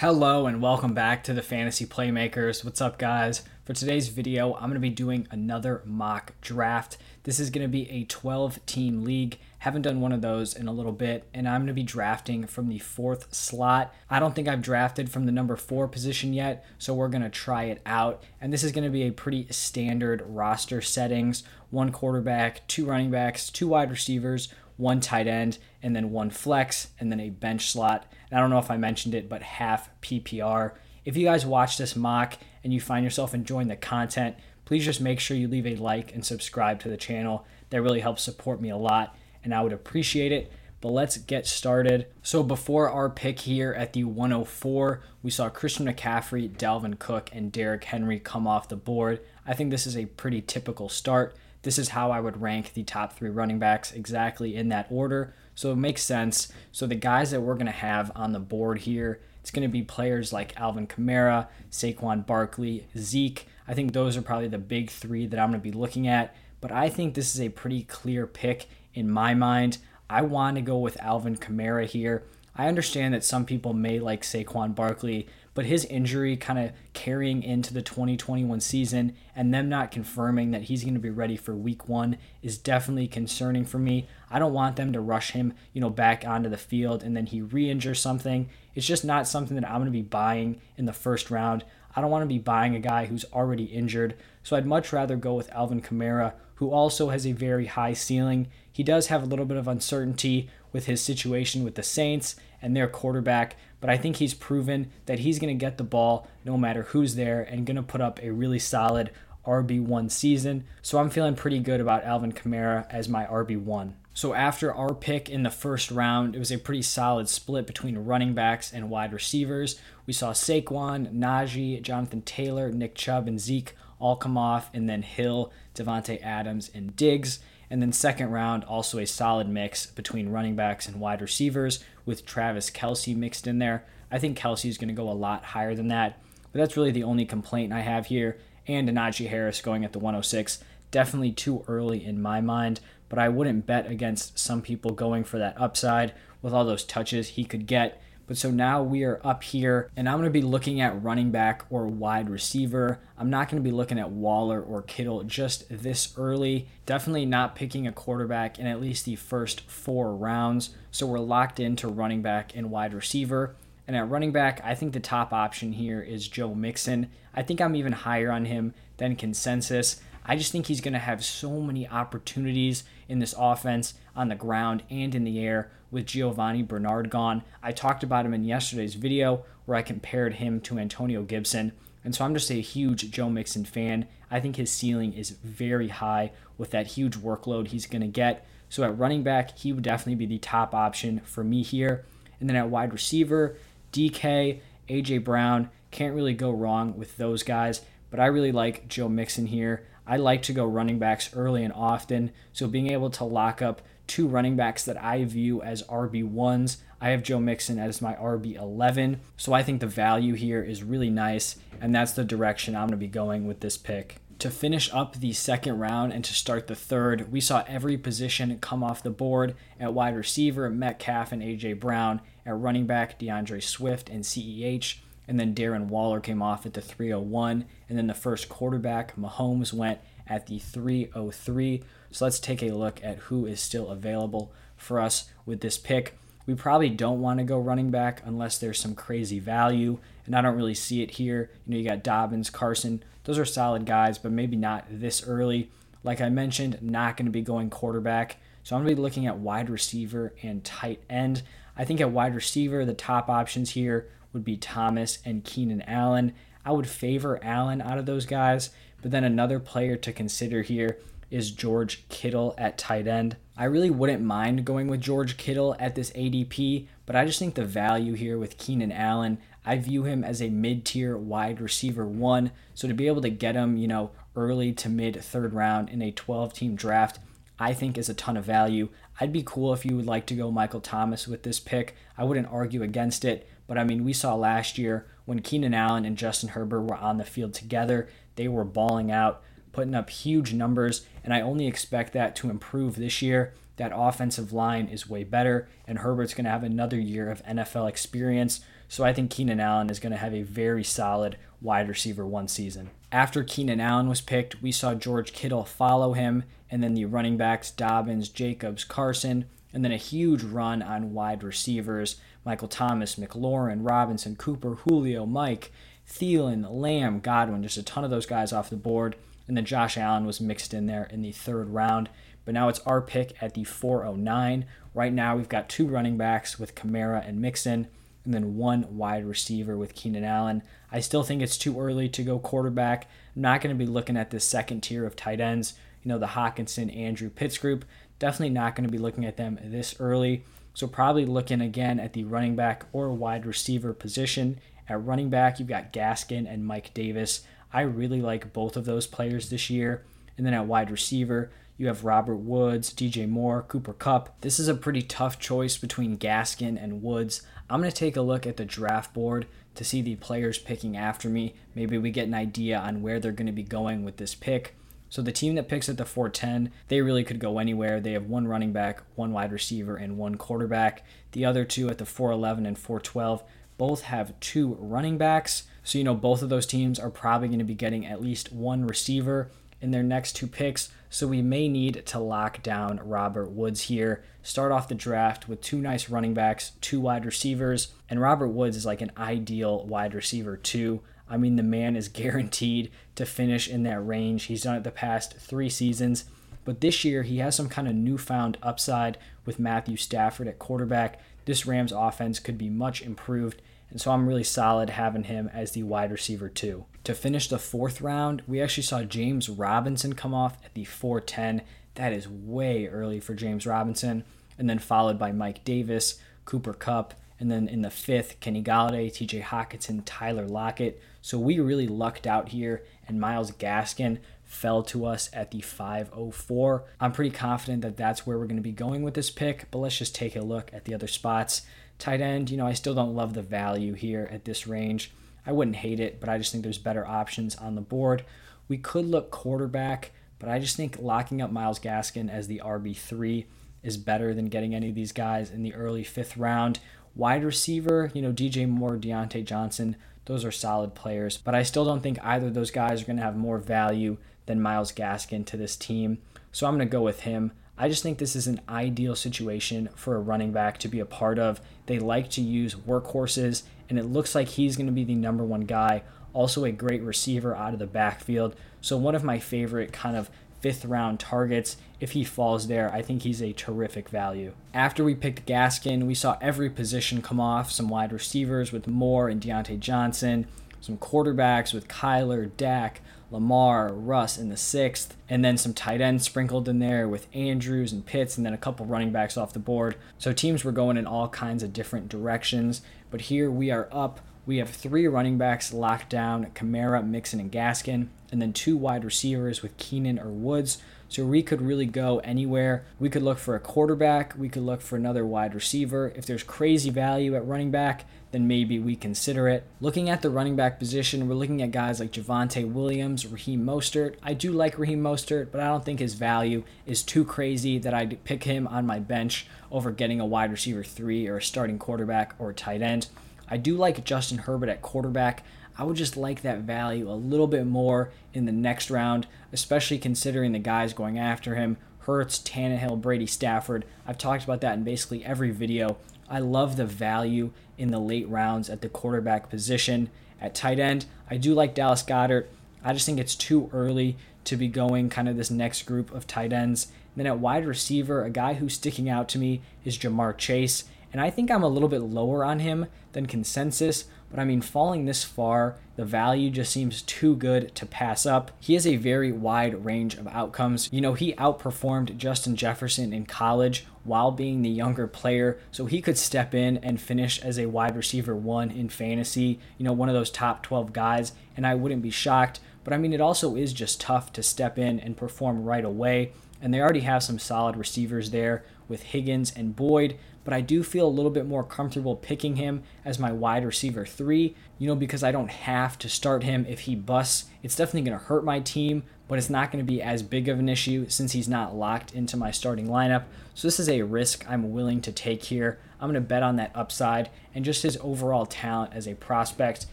Hello and welcome back to the Fantasy Playmakers. What's up, guys? For today's video, I'm going to be doing another mock draft. This is going to be a 12 team league. Haven't done one of those in a little bit, and I'm going to be drafting from the fourth slot. I don't think I've drafted from the number four position yet, so we're going to try it out. And this is going to be a pretty standard roster settings one quarterback, two running backs, two wide receivers, one tight end, and then one flex, and then a bench slot. And I don't know if I mentioned it, but half PPR. If you guys watch this mock and you find yourself enjoying the content, please just make sure you leave a like and subscribe to the channel. That really helps support me a lot, and I would appreciate it. But let's get started. So, before our pick here at the 104, we saw Christian McCaffrey, Dalvin Cook, and Derrick Henry come off the board. I think this is a pretty typical start. This is how I would rank the top three running backs exactly in that order. So it makes sense. So the guys that we're going to have on the board here, it's going to be players like Alvin Kamara, Saquon Barkley, Zeke. I think those are probably the big three that I'm going to be looking at. But I think this is a pretty clear pick in my mind. I want to go with Alvin Kamara here. I understand that some people may like Saquon Barkley, but his injury kind of carrying into the 2021 season and them not confirming that he's going to be ready for week one is definitely concerning for me. I don't want them to rush him, you know, back onto the field and then he re-injures something. It's just not something that I'm going to be buying in the first round. I don't want to be buying a guy who's already injured. So I'd much rather go with Alvin Kamara, who also has a very high ceiling. He does have a little bit of uncertainty with his situation with the Saints and their quarterback, but I think he's proven that he's going to get the ball no matter who's there and going to put up a really solid RB1 season. So I'm feeling pretty good about Alvin Kamara as my RB1. So after our pick in the first round, it was a pretty solid split between running backs and wide receivers. We saw Saquon, Najee, Jonathan Taylor, Nick Chubb, and Zeke all come off, and then Hill, Davante Adams, and Diggs. And then second round, also a solid mix between running backs and wide receivers with Travis Kelce mixed in there. I think Kelce is going to go a lot higher than that, but that's really the only complaint I have here. And Najee Harris going at the 106, definitely too early in my mind, but I wouldn't bet against some people going for that upside with all those touches he could get but so now we are up here, and I'm going to be looking at running back or wide receiver. I'm not going to be looking at Waller or Kittle just this early. Definitely not picking a quarterback in at least the first four rounds. So we're locked into running back and wide receiver. And at running back, I think the top option here is Joe Mixon. I think I'm even higher on him than consensus. I just think he's going to have so many opportunities in this offense on the ground and in the air with Giovani Bernard gone. I talked about him in yesterday's video where I compared him to Antonio Gibson. And so I'm just a huge Joe Mixon fan. I think his ceiling is very high with that huge workload he's going to get. So at running back, he would definitely be the top option for me here. And then at wide receiver, DK, AJ Brown, can't really go wrong with those guys. But I really like Joe Mixon here. I like to go running backs early and often. So being able to lock up two running backs that I view as RB1s. I have Joe Mixon as my RB11. So I think the value here is really nice, and that's the direction I'm going to be going with this pick. To finish up the second round and to start the third, we saw every position come off the board at wide receiver, Metcalf and A.J. Brown, at running back, D'Andre Swift and CEH, and then Darren Waller came off at the 301, and then the first quarterback, Mahomes, went at the 303. So let's take a look at who is still available for us with this pick. We probably don't want to go running back unless there's some crazy value, and I don't really see it here. You know, you got Dobbins, Carson, those are solid guys, but maybe not this early. Like I mentioned, not going to be going quarterback. So I'm going to be looking at wide receiver and tight end. I think at wide receiver, the top options here would be Thomas and Keenan Allen. I would favor Allen out of those guys, but then another player to consider here is George Kittle at tight end. I really wouldn't mind going with George Kittle at this ADP, but I just think the value here with Keenan Allen, I view him as a mid tier wide receiver one. So to be able to get him, you know, early to mid third round in a 12 team draft, I think is a ton of value. I'd be cool if you would like to go Michael Thomas with this pick. I wouldn't argue against it, but I mean, we saw last year when Keenan Allen and Justin Herbert were on the field together, they were balling out putting up huge numbers, and I only expect that to improve this year. That offensive line is way better, and Herbert's going to have another year of NFL experience. So I think Keenan Allen is going to have a very solid wide receiver one season. After Keenan Allen was picked, we saw George Kittle follow him, and then the running backs Dobbins, Jacobs, Carson, and then a huge run on wide receivers Michael Thomas, McLaurin, Robinson, Cooper, Julio, Mike, Thielen, Lamb, Godwin, just a ton of those guys off the board. And then Josh Allen was mixed in there in the third round. But now it's our pick at the 409. Right now we've got two running backs with Kamara and Mixon, and then one wide receiver with Keenan Allen. I still think it's too early to go quarterback. I'm not going to be looking at this second tier of tight ends, you know, the Hockenson, Andrew Pitts group. Definitely not going to be looking at them this early. So probably looking again at the running back or wide receiver position. At running back, you've got Gaskin and Mike Davis. I really like both of those players this year. And then at wide receiver, you have Robert Woods, DJ Moore, Cooper Kupp. This is a pretty tough choice between Gaskin and Woods. I'm going to take a look at the draft board to see the players picking after me. Maybe we get an idea on where they're going to be going with this pick. So the team that picks at the 410, they really could go anywhere. They have one running back, one wide receiver, and one quarterback. The other two at the 411 and 412 both have two running backs. So, you know, both of those teams are probably going to be getting at least one receiver in their next two picks. So we may need to lock down Robert Woods here. Start off the draft with two nice running backs, two wide receivers, and Robert Woods is like an ideal wide receiver, too. I mean, the man is guaranteed to finish in that range. He's done it the past three seasons. But this year, he has some kind of newfound upside with Matthew Stafford at quarterback. This Rams offense could be much improved. And so I'm really solid having him as the wide receiver, too. To finish the fourth round, we actually saw James Robinson come off at the 410. That is way early for James Robinson. And then followed by Mike Davis, Cooper Kupp, and then in the fifth, Kenny Golladay, TJ Hockenson, Tyler Lockett. So we really lucked out here, and Myles Gaskin fell to us at the 504. I'm pretty confident that that's where we're going to be going with this pick, but let's just take a look at the other spots. Tight end, you know, I still don't love the value here at this range. I wouldn't hate it, but I just think there's better options on the board. We could look quarterback, but I just think locking up Myles Gaskin as the RB3 is better than getting any of these guys in the early fifth round. Wide receiver, you know, DJ Moore, Diontae Johnson, those are solid players, but I still don't think either of those guys are going to have more value than Myles Gaskin to this team. So I'm going to go with him. I just think this is an ideal situation for a running back to be a part of. They like to use workhorses, and it looks like he's going to be the number one guy. Also, a great receiver out of the backfield. So, one of my favorite kind of fifth round targets. If he falls there, I think he's a terrific value. After we picked Gaskin, we saw every position come off some wide receivers with Moore and Diontae Johnson, some quarterbacks with Kyler, Dak, Lamar, Russ in the sixth, and then some tight ends sprinkled in there with Andrews and Pitts, and then a couple running backs off the board. So teams were going in all kinds of different directions. But here we are up. We have three running backs locked down Kamara, Mixon, and Gaskin and then two wide receivers with Keenan or Woods. So we could really go anywhere. We could look for a quarterback. We could look for another wide receiver. If there's crazy value at running back, then maybe we consider it. Looking at the running back position, we're looking at guys like Javonte Williams, Raheem Mostert. I do like Raheem Mostert, but I don't think his value is too crazy that I'd pick him on my bench over getting a wide receiver three or a starting quarterback or tight end. I do like Justin Herbert at quarterback. I would just like that value a little bit more in the next round, especially considering the guys going after him Hurts, Tannehill, Brady, Stafford. I've talked about that in basically every video. I love the value in the late rounds at the quarterback position. At tight end, I do like Dallas Goedert. I just think it's too early to be going kind of this next group of tight ends. And then at wide receiver, a guy who's sticking out to me is Ja'Marr Chase. And I think I'm a little bit lower on him than consensus, but I mean, falling this far, the value just seems too good to pass up. He has a very wide range of outcomes. You know, he outperformed Justin Jefferson in college while being the younger player, so he could step in and finish as a wide receiver one in fantasy, you know, one of those top 12 guys, and I wouldn't be shocked. But I mean, it also is just tough to step in and perform right away. And they already have some solid receivers there with Higgins and Boyd but I do feel a little bit more comfortable picking him as my wide receiver three, you know, because I don't have to start him if he busts. It's definitely going to hurt my team, but it's not going to be as big of an issue since he's not locked into my starting lineup. So this is a risk I'm willing to take here. I'm going to bet on that upside and just his overall talent as a prospect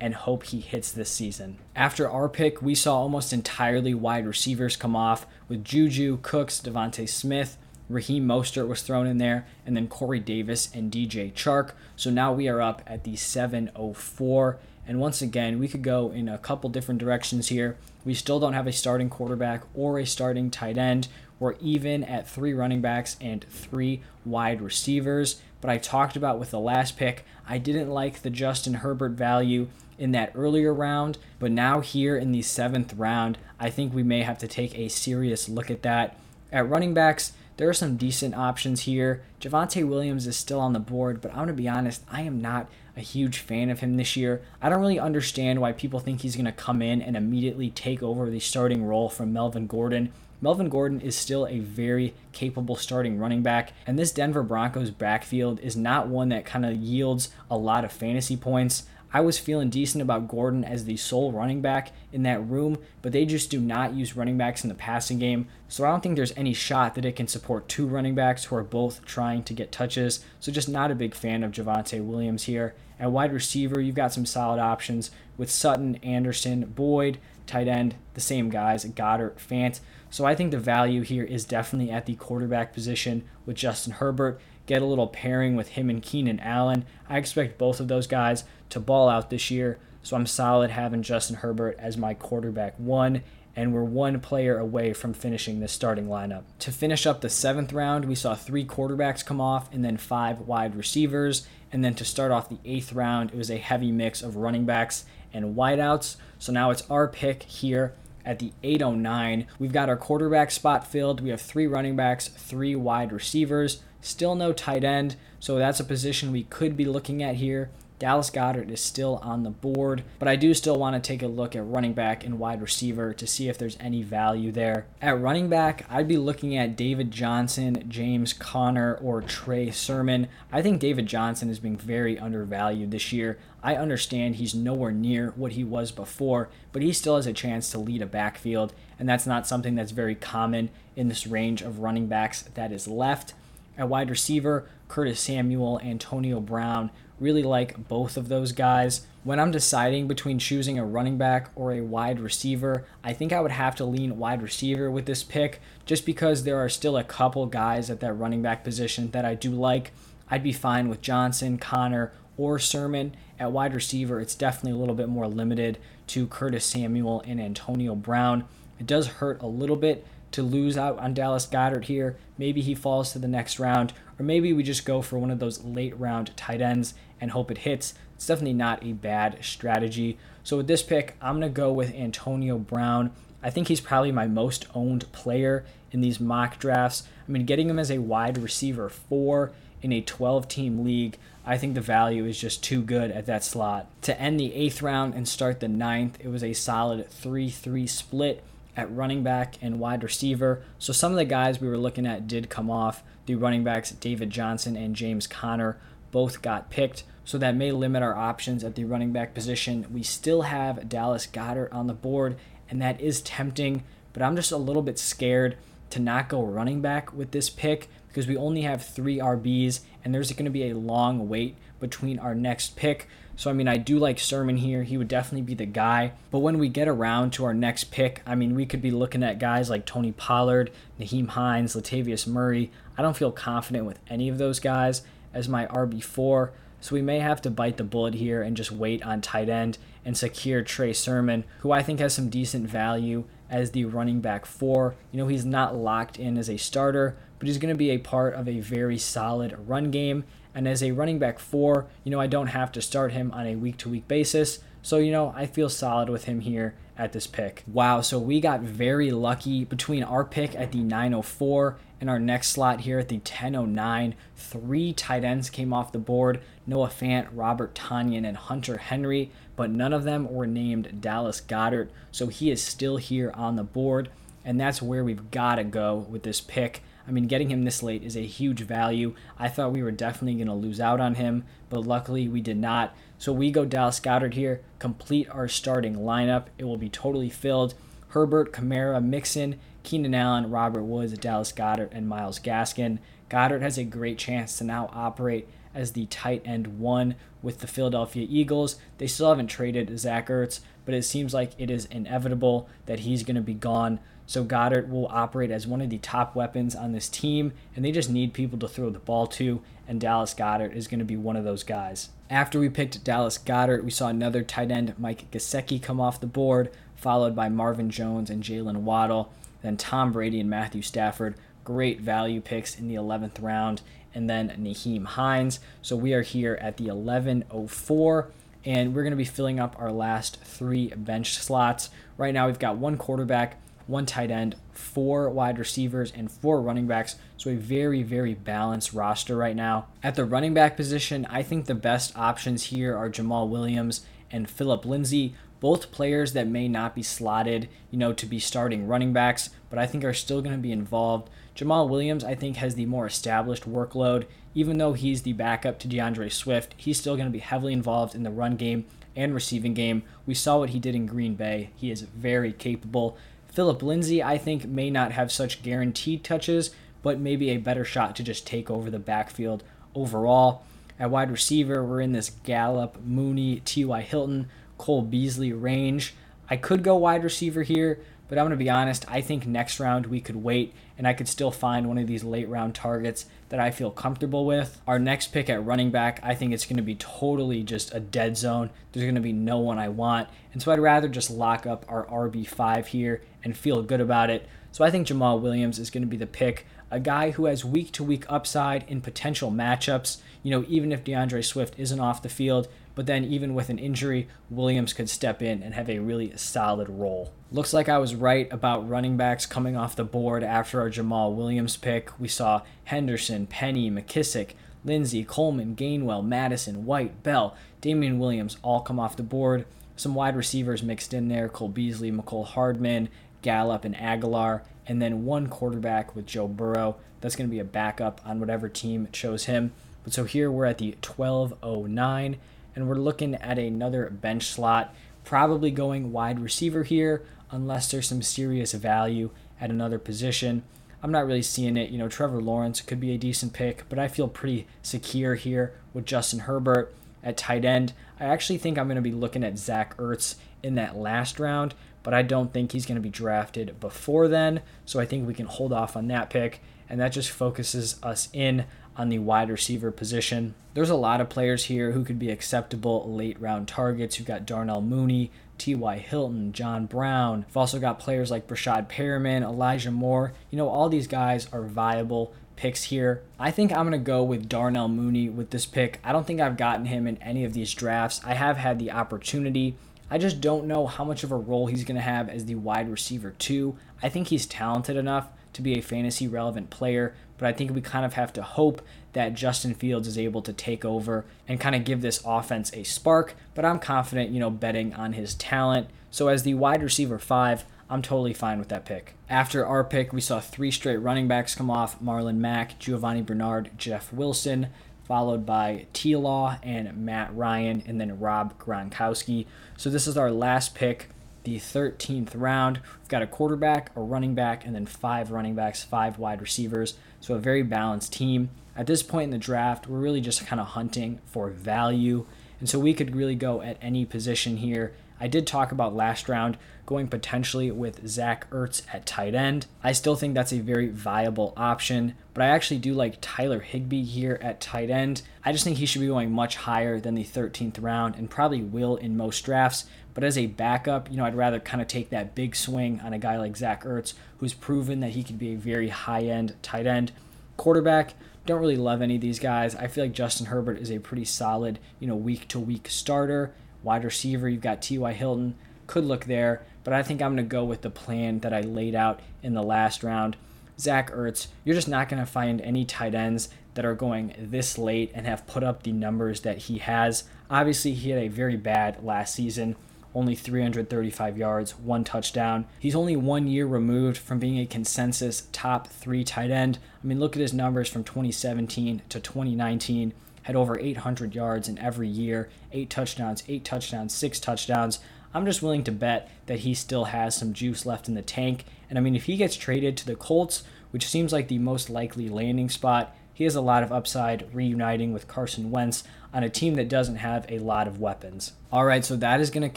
and hope he hits this season. After our pick, we saw almost entirely wide receivers come off with Juju, Cooks, DeVonta Smith, Raheem Mostert was thrown in there, and then Corey Davis and DJ Chark. So now we are up at the 704. And once again, we could go in a couple different directions here. We still don't have a starting quarterback or a starting tight end. We're even at three running backs and three wide receivers. But I talked about with the last pick, I didn't like the Justin Herbert value in that earlier round. But now, here in the seventh round, I think we may have to take a serious look at that. At running backs, there are some decent options here. Javonte Williams is still on the board, but I'm going to be honest, I am not a huge fan of him this year. I don't really understand why people think he's going to come in and immediately take over the starting role from Melvin Gordon. Melvin Gordon is still a very capable starting running back, and this Denver Broncos backfield is not one that kind of yields a lot of fantasy points. I was feeling decent about Gordon as the sole running back in that room, but they just do not use running backs in the passing game. So I don't think there's any shot that it can support two running backs who are both trying to get touches. So just not a big fan of Javonte Williams here. At wide receiver, you've got some solid options with Sutton, Anderson, Boyd, tight end, the same guys, Goedert, Fant. So I think the value here is definitely at the quarterback position with Justin Herbert get a little pairing with him and Keenan Allen. I expect both of those guys to ball out this year, so I'm solid having Justin Herbert as my quarterback one, and we're one player away from finishing the starting lineup. To finish up the seventh round, we saw three quarterbacks come off and then five wide receivers. And then to start off the eighth round, it was a heavy mix of running backs and wideouts. So now it's our pick here at the 809. We've got our quarterback spot filled. We have three running backs, three wide receivers. Still no tight end, so that's a position we could be looking at here. Dallas Goedert is still on the board, but I do still want to take a look at running back and wide receiver to see if there's any value there. At running back, I'd be looking at David Johnson, James Conner, or Trey Sermon. I think David Johnson is being very undervalued this year. I understand he's nowhere near what he was before, but he still has a chance to lead a backfield, and that's not something that's very common in this range of running backs that is left. At wide receiver, Curtis Samuel, Antonio Brown, really like both of those guys. When I'm deciding between choosing a running back or a wide receiver, I think I would have to lean wide receiver with this pick just because there are still a couple guys at that running back position that I do like. I'd be fine with Johnson, Conner, or Sermon. At wide receiver, it's definitely a little bit more limited to Curtis Samuel and Antonio Brown. It does hurt a little bit to lose out on Dallas Goedert here. Maybe he falls to the next round, or maybe we just go for one of those late round tight ends and hope it hits. It's definitely not a bad strategy. So with this pick, I'm going to go with Antonio Brown. I think he's probably my most owned player in these mock drafts. I mean, getting him as a wide receiver four in a 12 team league, I think the value is just too good at that slot. To end the eighth round and start the ninth, it was a solid 3 3 split at running back and wide receiver. So some of the guys we were looking at did come off. The running backs, David Johnson and James Conner, both got picked. So that may limit our options at the running back position. We still have Dallas Goedert on the board, and that is tempting, but I'm just a little bit scared to not go running back with this pick because we only have three RBs, and there's going to be a long wait between our next pick. So, I mean, I do like Sermon here. He would definitely be the guy. But when we get around to our next pick, I mean, we could be looking at guys like Tony Pollard, Nyheim Hines, Latavius Murray. I don't feel confident with any of those guys as my RB4. So we may have to bite the bullet here and just wait on tight end and secure Trey Sermon, who I think has some decent value as the running back four. You know, he's not locked in as a starter, but he's going to be a part of a very solid run game. And as a running back four, you know, I don't have to start him on a week to week basis. So, you know, I feel solid with him here at this pick. Wow, so we got very lucky between our pick at the 904 and our next slot here at the 1009. Three tight ends came off the board Noah Fant, Robert Tonyan, and Hunter Henry, but none of them were named Dallas Goedert, So he is still here on the board, and that's where we've got to go with this pick. I mean, getting him this late is a huge value. I thought we were definitely going to lose out on him, but luckily we did not. So we go Dallas Goedert here, complete our starting lineup. It will be totally filled. Herbert, Kamara, Mixon, Keenan Allen, Robert Woods, Dallas Goedert, and Myles Gaskin. Goedert has a great chance to now operate as the tight end one with the Philadelphia Eagles. They still haven't traded Zach Ertz, but it seems like it is inevitable that he's going to be gone. So Goedert will operate as one of the top weapons on this team, and they just need people to throw the ball to, and Dallas Goedert is going to be one of those guys. After we picked Dallas Goedert, we saw another tight end, Mike Gesicki, come off the board, followed by Marvin Jones and Jaylen Waddle. Then Tom Brady and Matthew Stafford, great value picks in the 11th round. And then Nyheim Hines. So we are here at the 1104 and we're going to be filling up our last three bench slots. Right now, we've got one quarterback, one tight end, four wide receivers, and four running backs. So, a very, very balanced roster right now. At the running back position, I think the best options here are Jamaal Williams and Phillip Lindsay. Both players that may not be slotted, you know, to be starting running backs, but I think are still going to be involved. Jamaal Williams, I think, has the more established workload. Even though he's the backup to D'Andre Swift, he's still going to be heavily involved in the run game and receiving game. We saw what he did in Green Bay. He is very capable. Phillip Lindsay, I think, may not have such guaranteed touches, but maybe a better shot to just take over the backfield overall. At wide receiver, we're in this Gallup, Mooney, T.Y. Hilton, Cole Beasley range. I could go wide receiver here, but I'm going to be honest. I think next round we could wait and I could still find one of these late round targets that I feel comfortable with. Our next pick at running back, I think it's going to be totally just a dead zone. There's going to be no one I want. And so I'd rather just lock up our RB5 here and feel good about it. So I think Jamaal Williams is going to be the pick, a guy who has week to week upside in potential matchups. You know, even if D'Andre Swift isn't off the field, but then even with an injury, Williams could step in and have a really solid role. Looks like I was right about running backs coming off the board after our Jamaal Williams pick. We saw Henderson, Penny, McKissic, Lindsay, Coleman, Gainwell, Madison, White, Bell, Damien Williams all come off the board. Some wide receivers mixed in there Cole Beasley, Mecole Hardman, Gallup, and Agholor. And then one quarterback with Joe Burrow. That's going to be a backup on whatever team chose him. But so here we're at the 1209 and we're looking at another bench slot, probably going wide receiver here, unless there's some serious value at another position. I'm not really seeing it. You know, Trevor Lawrence could be a decent pick, but I feel pretty secure here with Justin Herbert at tight end. I actually think I'm going to be looking at Zach Ertz in that last round, but I don't think he's going to be drafted before then. So I think we can hold off on that pick, and that just focuses us in on the wide receiver position. There's a lot of players here who could be acceptable late round targets. You've got Darnell Mooney, T.Y. Hilton, John Brown. You've also got players like Breshad Perriman, Elijah Moore. You know, all these guys are viable picks here. I think I'm going to go with Darnell Mooney with this pick. I don't think I've gotten him in any of these drafts. I have had the opportunity. I just don't know how much of a role he's going to have as the wide receiver, too. I think he's talented enough to be a fantasy relevant player, but I think we kind of have to hope that Justin Fields is able to take over and kind of give this offense a spark. But I'm confident, you know, betting on his talent. So as the wide receiver five, I'm totally fine with that pick. After our pick, we saw three straight running backs come off Marlon Mack, Giovani Bernard, Jeff Wilson, followed by T Law and Matt Ryan, and then Rob Gronkowski. So this is our last pick the 13th round. We've got a quarterback, a running back, and then five running backs, five wide receivers. So a very balanced team. At this point in the draft, we're really just kind of hunting for value. And so we could really go at any position here. I did talk about last round going potentially with Zach Ertz at tight end. I still think that's a very viable option, but I actually do like Tyler Higbee here at tight end. I just think he should be going much higher than the 13th round and probably will in most drafts. But as a backup, you know, I'd rather kind of take that big swing on a guy like Zach Ertz, who's proven that he could be a very high end tight end. Quarterback, don't really love any of these guys. I feel like Justin Herbert is a pretty solid, you know, week to week starter. Wide receiver, you've got T.Y. Hilton, could look there, but I think I'm going to go with the plan that I laid out in the last round. Zach Ertz, you're just not going to find any tight ends that are going this late and have put up the numbers that he has. Obviously, he had a very bad last season, only 335 yards, one touchdown. He's only one year removed from being a consensus top three tight end. I mean, look at his numbers from 2017 to 2019 had over 800 yards in every year, eight touchdowns, eight touchdowns, six touchdowns. I'm just willing to bet that he still has some juice left in the tank. And I mean, if he gets traded to the Colts, which seems like the most likely landing spot, he has a lot of upside reuniting with Carson Wentz on a team that doesn't have a lot of weapons. All right, so that is going to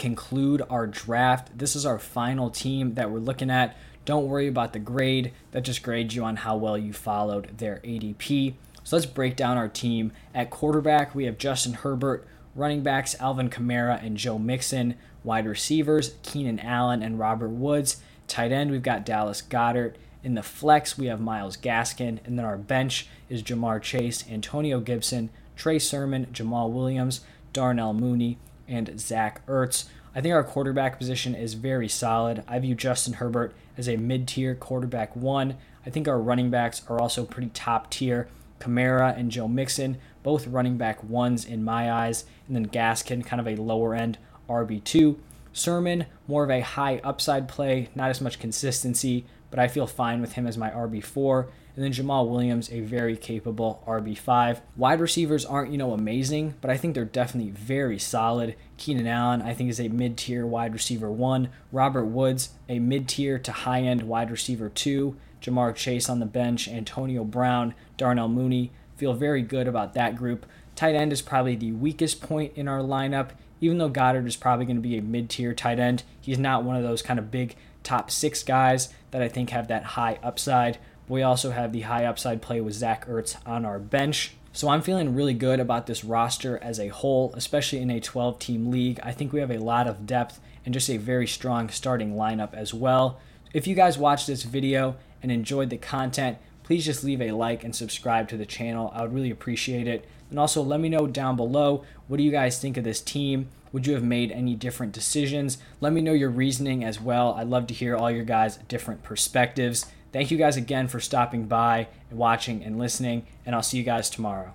conclude our draft. This is our final team that we're looking at. Don't worry about the grade, that just grades you on how well you followed their ADP. So let's break down our team. At quarterback, we have Justin Herbert, running backs Alvin Kamara and Joe Mixon, wide receivers Keenan Allen and Robert Woods, tight end we've got Dallas Goedert, In the flex, we have Myles Gaskin, and then our bench is Ja'Marr Chase, Antonio Gibson, Trey Sermon, Jamaal Williams, Darnell Mooney, and Zach Ertz. I think our quarterback position is very solid. I view Justin Herbert as a mid tier quarterback one. I think our running backs are also pretty top tier. Kamara and Joe Mixon, both running back ones in my eyes, and then Gaskin, kind of a lower end RB2. Sermon, more of a high upside play, not as much consistency, but I feel fine with him as my RB4. And then Jamaal Williams, a very capable RB5. Wide receivers aren't, you know, amazing, but I think they're definitely very solid. Keenan Allen, I think, is a mid tier wide receiver one. Robert Woods, a mid tier to high end wide receiver two. Ja'Marr Chase on the bench, Antonio Brown, Darnell Mooney. Feel very good about that group. Tight end is probably the weakest point in our lineup. Even though Goedert is probably going to be a mid tier tight end, he's not one of those kind of big top six guys that I think have that high upside. We also have the high upside play with Zach Ertz on our bench. So I'm feeling really good about this roster as a whole, especially in a 12 team league. I think we have a lot of depth and just a very strong starting lineup as well. If you guys watch this video and enjoyed the content, please just leave a like and subscribe to the channel. I would really appreciate it. And also let me know down below what do you guys think of this team? Would you have made any different decisions? Let me know your reasoning as well. I'd love to hear all your guys' different perspectives. Thank you guys again for stopping by and watching and listening, and I'll see you guys tomorrow.